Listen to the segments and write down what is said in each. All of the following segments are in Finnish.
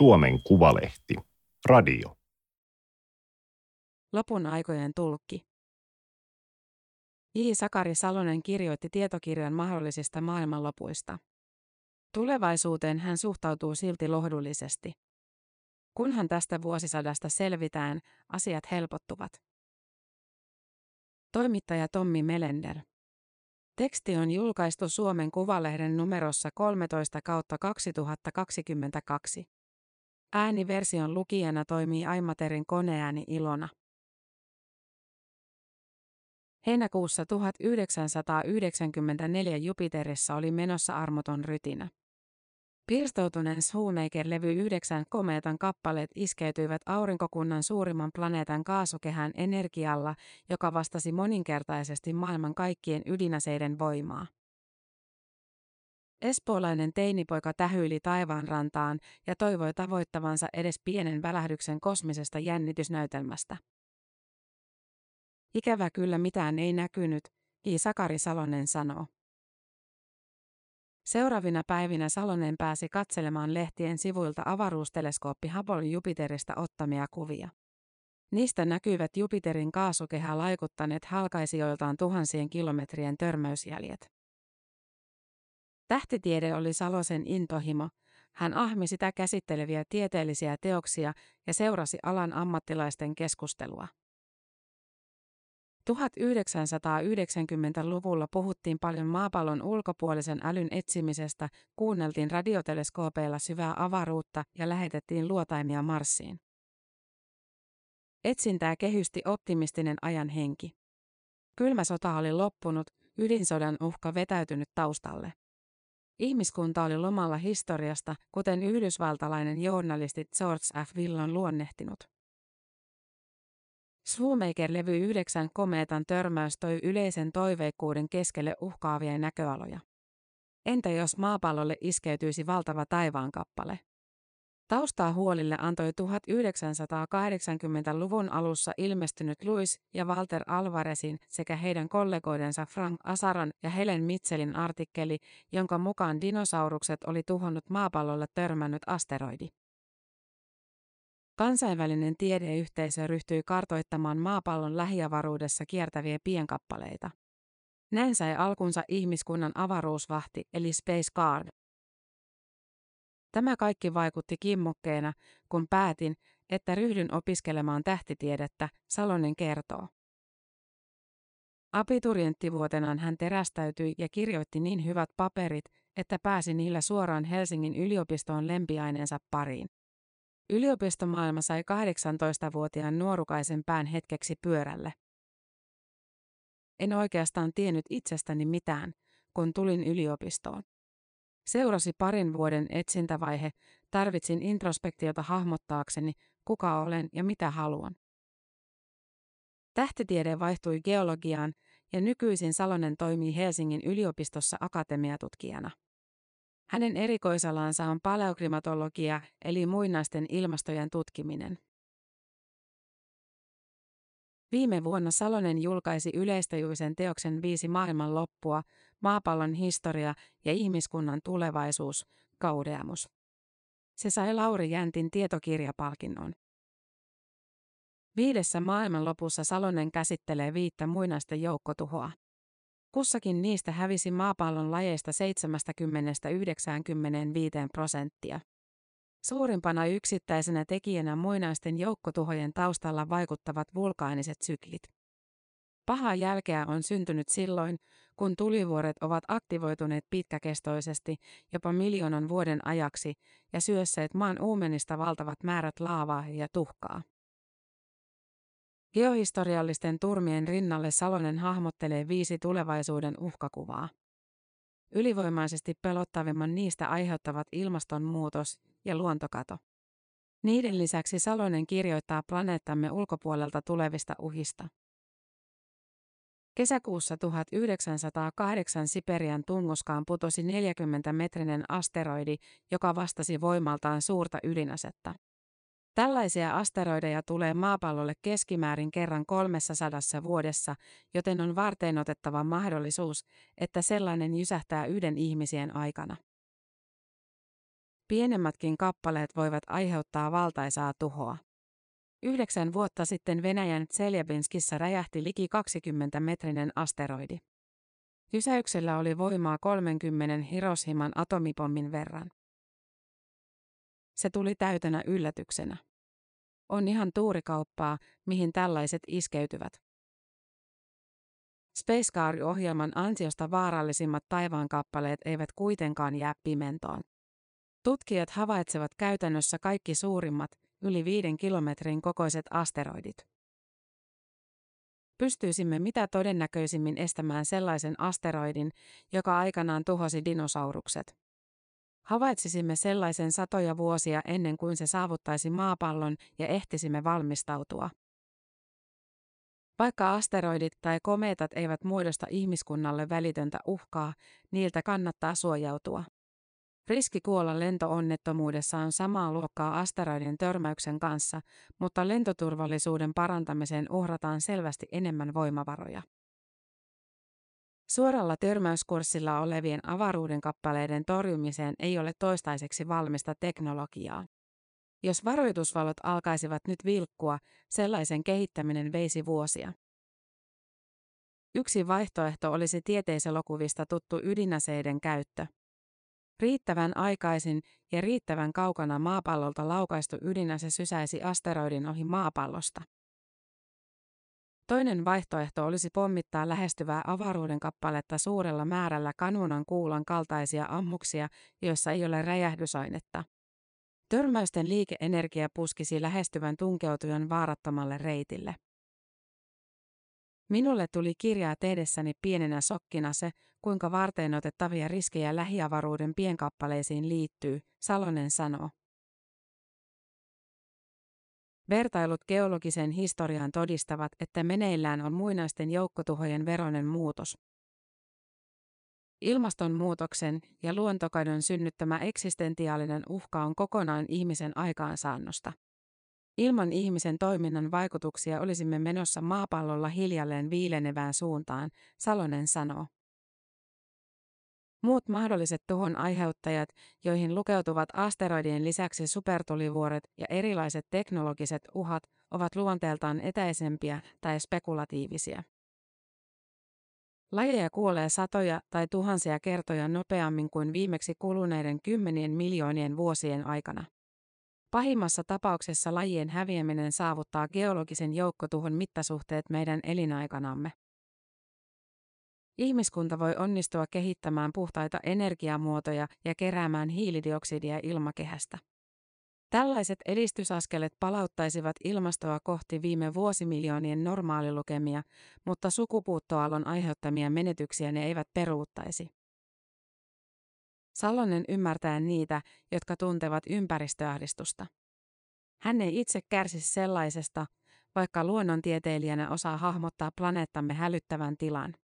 Suomen Kuvalehti. Radio. Lopun aikojen tulkki. J. Sakari Salonen kirjoitti tietokirjan mahdollisista maailmanlopuista. Tulevaisuuteen hän suhtautuu silti lohdullisesti. Kunhan tästä vuosisadasta selvitään, asiat helpottuvat. Toimittaja Tommi Melender. Teksti on julkaistu Suomen Kuvalehden numerossa 13 kautta 2022. Ääniversion lukijana toimii Aimaterin koneääni Ilona. Heinäkuussa 1994 Jupiterissa oli menossa armoton rytinä. Pirstoutuneen Shoemaker-levy 9 komeetan kappaleet iskeytyivät aurinkokunnan suurimman planeetan kaasukehään energialla, joka vastasi moninkertaisesti maailman kaikkien ydinaseiden voimaa. Espoolainen teinipoika tähyili taivaanrantaan ja toivoi tavoittavansa edes pienen välähdyksen kosmisesta jännitysnäytelmästä. Ikävä kyllä mitään ei näkynyt, I. Sakari Salonen sanoo. Seuraavina päivinä Salonen pääsi katselemaan lehtien sivuilta avaruusteleskooppi Hubble Jupiterista ottamia kuvia. Niistä näkyivät Jupiterin kaasukehää laikuttaneet halkaisijoiltaan tuhansien kilometrien törmäysjäljet. Tähtitiede oli Salosen intohimo, hän ahmi sitä käsitteleviä tieteellisiä teoksia ja seurasi alan ammattilaisten keskustelua. 1990-luvulla puhuttiin paljon maapallon ulkopuolisen älyn etsimisestä, kuunneltiin radioteleskoopeilla syvää avaruutta ja lähetettiin luotaimia Marsiin. Etsintää kehysti optimistinen ajan henki. Kylmä sota oli loppunut, ydinsodan uhka vetäytynyt taustalle. Ihmiskunta oli lomalla historiasta, kuten yhdysvaltalainen journalisti George F. Will on luonnehtinut. Shoemaker-levy 9 komeetan törmäys toi yleisen toiveikkuuden keskelle uhkaavia näköaloja. Entä jos maapallolle iskeytyisi valtava taivaankappale? Taustaa huolille antoi 1980-luvun alussa ilmestynyt Louis ja Walter Alvarezin sekä heidän kollegoidensa Frank Asaran ja Helen Mitchellin artikkeli, jonka mukaan dinosaurukset oli tuhonnut maapallolle törmännyt asteroidi. Kansainvälinen tiedeyhteisö ryhtyi kartoittamaan maapallon lähiavaruudessa kiertäviä pienkappaleita. Näin sai alkunsa ihmiskunnan avaruusvahti eli Space Guard. Tämä kaikki vaikutti kimmokkeena, kun päätin, että ryhdyn opiskelemaan tähtitiedettä, Salonen kertoo. Abiturienttivuotenaan hän terästäytyi ja kirjoitti niin hyvät paperit, että pääsi niillä suoraan Helsingin yliopistoon lempiaineensa pariin. Yliopistomaailma sai 18-vuotiaan nuorukaisen pään hetkeksi pyörälle. En oikeastaan tiennyt itsestäni mitään, kun tulin yliopistoon. Seurasi parin vuoden etsintävaihe, tarvitsin introspektiota hahmottaakseni, kuka olen ja mitä haluan. Tähtitiede vaihtui geologiaan ja nykyisin Salonen toimii Helsingin yliopistossa akatemiatutkijana. Hänen erikoisalansa on paleoklimatologia eli muinaisten ilmastojen tutkiminen. Viime vuonna Salonen julkaisi yleistajuisen teoksen Viisi maailman loppua, maapallon historia ja ihmiskunnan tulevaisuus, Kaudeamus. Se sai Lauri Jäntin tietokirjapalkinnon. Viidessä maailmanlopussa Salonen käsittelee viittä muinaista joukkotuhoa. Kussakin niistä hävisi maapallon lajeista 70-95 prosenttia. Suurimpana yksittäisenä tekijänä muinaisten joukkotuhojen taustalla vaikuttavat vulkaaniset syklit. Pahaa jälkeä on syntynyt silloin, kun tulivuoret ovat aktivoituneet pitkäkestoisesti, jopa miljoonan vuoden ajaksi, ja syösseet maan uumenista valtavat määrät laavaa ja tuhkaa. Geohistoriallisten turmien rinnalle Salonen hahmottelee viisi tulevaisuuden uhkakuvaa. Ylivoimaisesti pelottavimman niistä aiheuttavat ilmastonmuutos ja luontokato. Niiden lisäksi Salonen kirjoittaa planeettamme ulkopuolelta tulevista uhista. Kesäkuussa 1908 Siperian tunguskaan putosi 40-metrinen asteroidi, joka vastasi voimaltaan suurta ydinasetta. Tällaisia asteroideja tulee maapallolle keskimäärin kerran 300 vuodessa, joten on varteen otettava mahdollisuus, että sellainen jysähtää yhden ihmisien aikana. Pienemmätkin kappaleet voivat aiheuttaa valtaisaa tuhoa. Yhdeksän vuotta sitten Venäjän Tseljabinskissä räjähti liki 20-metrinen asteroidi. Hysäyksellä oli voimaa 30 Hiroshiman atomipommin verran. Se tuli täytänä yllätyksenä. On ihan tuurikauppaa, mihin tällaiset iskeytyvät. Spacecar-ohjelman ansiosta vaarallisimmat taivaankappaleet eivät kuitenkaan jää pimentoon. Tutkijat havaitsevat käytännössä kaikki suurimmat, yli viiden kilometrin kokoiset asteroidit. Pystyisimme mitä todennäköisimmin estämään sellaisen asteroidin, joka aikanaan tuhosi dinosaurukset. Havaitsisimme sellaisen satoja vuosia ennen kuin se saavuttaisi maapallon ja ehtisimme valmistautua. Vaikka asteroidit tai komeetat eivät muodosta ihmiskunnalle välitöntä uhkaa, niiltä kannattaa suojautua. Riski kuolla lentoonnettomuudessa on samaa luokkaa asteroidin törmäyksen kanssa, mutta lentoturvallisuuden parantamiseen uhrataan selvästi enemmän voimavaroja. Suoralla törmäyskurssilla olevien avaruuden kappaleiden torjumiseen ei ole toistaiseksi valmista teknologiaa. Jos varoitusvalot alkaisivat nyt vilkkua, sellaisen kehittäminen veisi vuosia. Yksi vaihtoehto olisi tieteiselokuvista tuttu ydinaseiden käyttö. Riittävän aikaisin ja riittävän kaukana maapallolta laukaistu ydinase sysäisi asteroidin ohi maapallosta. Toinen vaihtoehto olisi pommittaa lähestyvää avaruuden kappaletta suurella määrällä kanunan kuulan kaltaisia ammuksia, joissa ei ole räjähdysainetta. Törmäysten liikeenergia puskisi lähestyvän tunkeutujan vaarattomalle reitille. Minulle tuli kirjaa tehdessäni pienenä sokkina se, kuinka varten otettavia riskejä lähiavaruuden pienkappaleisiin liittyy, Salonen sanoo. Vertailut geologisen historiaan todistavat, että meneillään on muinaisten joukkotuhojen veronen muutos. Ilmastonmuutoksen ja luontokadon synnyttämä eksistentiaalinen uhka on kokonaan ihmisen aikaansaannosta. Ilman ihmisen toiminnan vaikutuksia olisimme menossa maapallolla hiljalleen viilenevään suuntaan, Salonen sanoo. Muut mahdolliset tuhon aiheuttajat, joihin lukeutuvat asteroidien lisäksi supertulivuoret ja erilaiset teknologiset uhat, ovat luonteeltaan etäisempiä tai spekulatiivisia. Lajeja kuolee satoja tai tuhansia kertoja nopeammin kuin viimeksi kuluneiden kymmenien miljoonien vuosien aikana. Pahimmassa tapauksessa lajien häviäminen saavuttaa geologisen joukkotuhon mittasuhteet meidän elinaikanamme. Ihmiskunta voi onnistua kehittämään puhtaita energiamuotoja ja keräämään hiilidioksidia ilmakehästä. Tällaiset edistysaskelet palauttaisivat ilmastoa kohti viime vuosimiljoonien normaalilukemia, mutta sukupuuttoalon aiheuttamia menetyksiä ne eivät peruuttaisi. Salonen ymmärtää niitä, jotka tuntevat ympäristöahdistusta. Hän ei itse kärsi sellaisesta, vaikka luonnontieteilijänä osaa hahmottaa planeettamme hälyttävän tilan.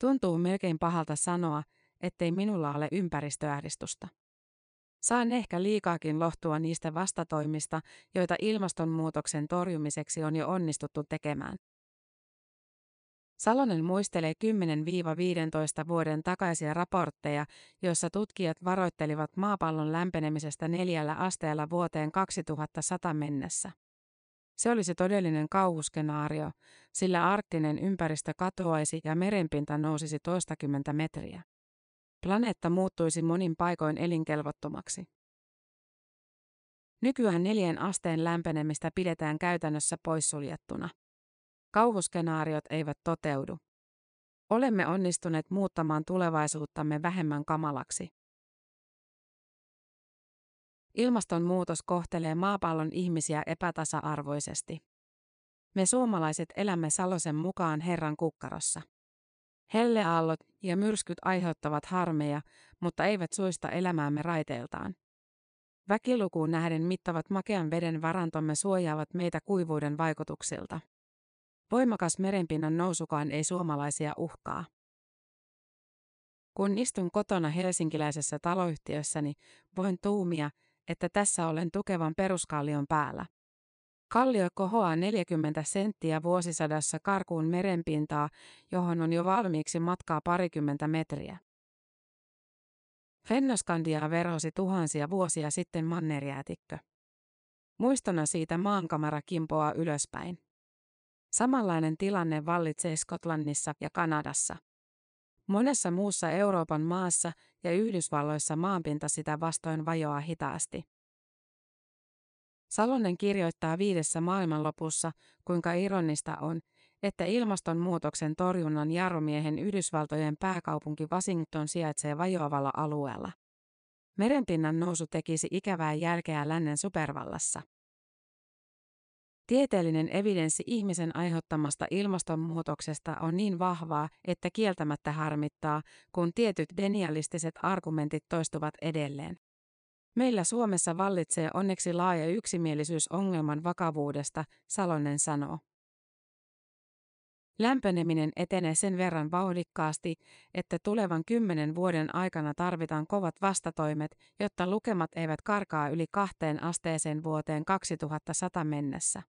Tuntuu melkein pahalta sanoa, ettei minulla ole ympäristöahdistusta. Saan ehkä liikaakin lohtua niistä vastatoimista, joita ilmastonmuutoksen torjumiseksi on jo onnistuttu tekemään. Salonen muistelee 10-15 vuoden takaisia raportteja, joissa tutkijat varoittelivat maapallon lämpenemisestä neljällä asteella vuoteen 2100 mennessä. Se olisi todellinen kauhuskenaario, sillä arktinen ympäristö katoaisi ja merenpinta nousisi toistakymmentä metriä. Planeetta muuttuisi monin paikoin elinkelvottomaksi. Nykyään neljän asteen lämpenemistä pidetään käytännössä poissuljettuna. Kauhuskenaariot eivät toteudu. Olemme onnistuneet muuttamaan tulevaisuuttamme vähemmän kamalaksi. Ilmastonmuutos kohtelee maapallon ihmisiä epätasa-arvoisesti. Me suomalaiset elämme Salosen mukaan Herran kukkarossa. Helleaallot ja myrskyt aiheuttavat harmeja, mutta eivät suista elämäämme raiteiltaan. Väkilukuun nähden mittavat makean veden varantomme suojaavat meitä kuivuuden vaikutuksilta. Voimakas merenpinnan nousukaan ei suomalaisia uhkaa. Kun istun kotona helsinkiläisessä taloyhtiössäni, voin tuumia, että tässä olen tukevan peruskallion päällä. Kallio kohoaa 40 senttiä vuosisadassa karkuun merenpintaa, johon on jo valmiiksi matkaa parikymmentä metriä. Fennoskandia verosi tuhansia vuosia sitten mannerjäätikkö. Muistona siitä maankamera kimpoaa ylöspäin. Samanlainen tilanne vallitsee Skotlannissa ja Kanadassa. Monessa muussa Euroopan maassa ja Yhdysvalloissa maanpinta sitä vastoin vajoaa hitaasti. Salonen kirjoittaa viidessä maailmanlopussa, kuinka ironista on, että ilmastonmuutoksen torjunnan jarrumiehen Yhdysvaltojen pääkaupunki Washington sijaitsee vajoavalla alueella. Merenpinnan nousu tekisi ikävää jälkeä lännen supervallassa. Tieteellinen evidenssi ihmisen aiheuttamasta ilmastonmuutoksesta on niin vahvaa, että kieltämättä harmittaa, kun tietyt denialistiset argumentit toistuvat edelleen. Meillä Suomessa vallitsee onneksi laaja yksimielisyys ongelman vakavuudesta, Salonen sanoo. Lämpeneminen etenee sen verran vauhdikkaasti, että tulevan kymmenen vuoden aikana tarvitaan kovat vastatoimet, jotta lukemat eivät karkaa yli kahteen asteeseen vuoteen 2100 mennessä.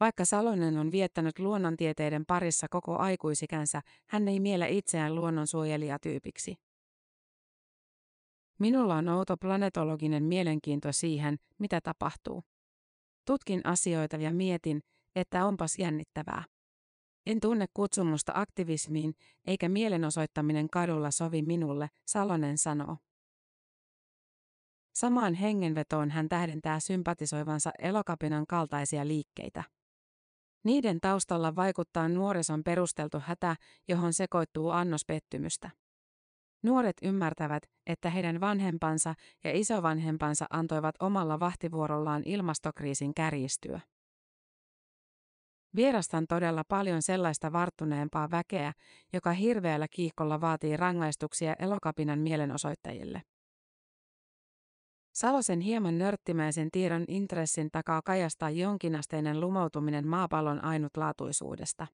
Vaikka Salonen on viettänyt luonnontieteiden parissa koko aikuisikänsä, hän ei miele itseään luonnonsuojelijatyypiksi. Minulla on outo planetologinen mielenkiinto siihen, mitä tapahtuu. Tutkin asioita ja mietin, että onpas jännittävää. En tunne kutsumusta aktivismiin, eikä mielenosoittaminen kadulla sovi minulle, Salonen sanoo. Samaan hengenvetoon hän tähdentää sympatisoivansa elokapinan kaltaisia liikkeitä. Niiden taustalla vaikuttaa nuorison perusteltu hätä, johon sekoittuu annos pettymystä. Nuoret ymmärtävät, että heidän vanhempansa ja isovanhempansa antoivat omalla vahtivuorollaan ilmastokriisin kärjistyä. Vierastan todella paljon sellaista varttuneempaa väkeä, joka hirveällä kiihkolla vaatii rangaistuksia elokapinan mielenosoittajille. Salosen hieman nörttimäisen tiedon intressin takaa kajastaa jonkinasteinen lumoutuminen maapallon ainutlaatuisuudesta.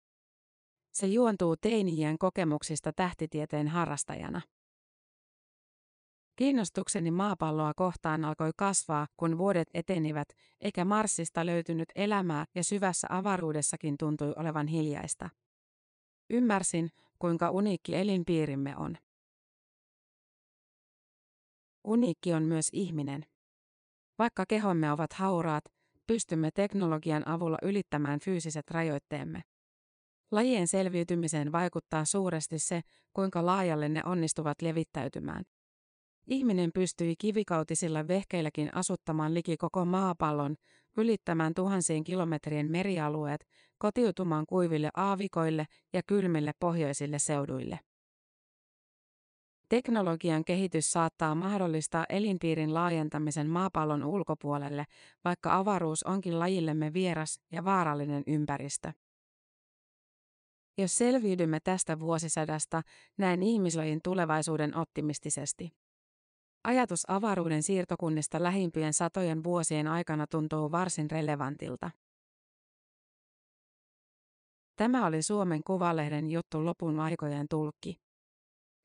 Se juontuu teinijien kokemuksista tähtitieteen harrastajana. Kiinnostukseni maapalloa kohtaan alkoi kasvaa, kun vuodet etenivät, eikä Marsista löytynyt elämää ja syvässä avaruudessakin tuntui olevan hiljaista. Ymmärsin, kuinka uniikki elinpiirimme on. Uniikki on myös ihminen. Vaikka kehomme ovat hauraat, pystymme teknologian avulla ylittämään fyysiset rajoitteemme. Lajien selviytymiseen vaikuttaa suuresti se, kuinka laajalle ne onnistuvat levittäytymään. Ihminen pystyi kivikautisilla vehkeilläkin asuttamaan liki koko maapallon, ylittämään tuhansien kilometrien merialueet, kotiutumaan kuiville aavikoille ja kylmille pohjoisille seuduille. Teknologian kehitys saattaa mahdollistaa elinpiirin laajentamisen maapallon ulkopuolelle, vaikka avaruus onkin lajillemme vieras ja vaarallinen ympäristö. Jos selviydymme tästä vuosisadasta, näen ihmislajin tulevaisuuden optimistisesti. Ajatus avaruuden siirtokunnista lähimpien satojen vuosien aikana tuntuu varsin relevantilta. Tämä oli Suomen Kuvalehden juttu lopun aikojen tulkki.